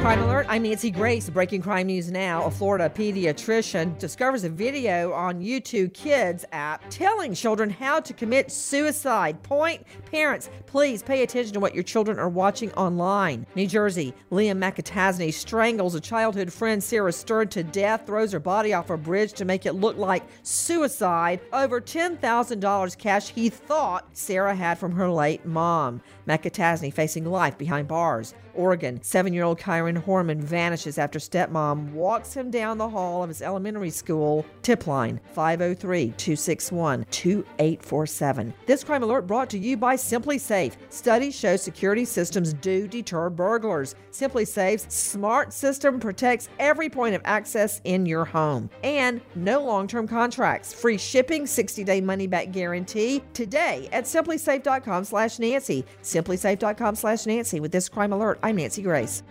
Crime Alert, I'm Nancy Grace. Breaking crime news now. A Florida pediatrician discovers a video on YouTube Kids app telling children how to commit suicide. Point parents, please pay attention to what your children are watching online. New Jersey, Liam McAtasney strangles a childhood friend, Sarah Stern, to death, throws her body off a bridge to make it look like suicide. Over $10,000 cash he thought Sarah had from her late mom. McAtasney facing life behind bars. Oregon, seven year old Kyron Horman vanishes after stepmom walks him down the hall of his elementary school. Tip line 503 261 2847. This crime alert brought to you by SimpliSafe. Studies show security systems do deter burglars. SimpliSafe's smart system protects every point of access in your home. And no long term contracts. Free shipping, 60 day money back guarantee today at simplisafe.com slash Nancy. Simplisafe.com slash Nancy. With this crime alert, I'm Nancy Grace.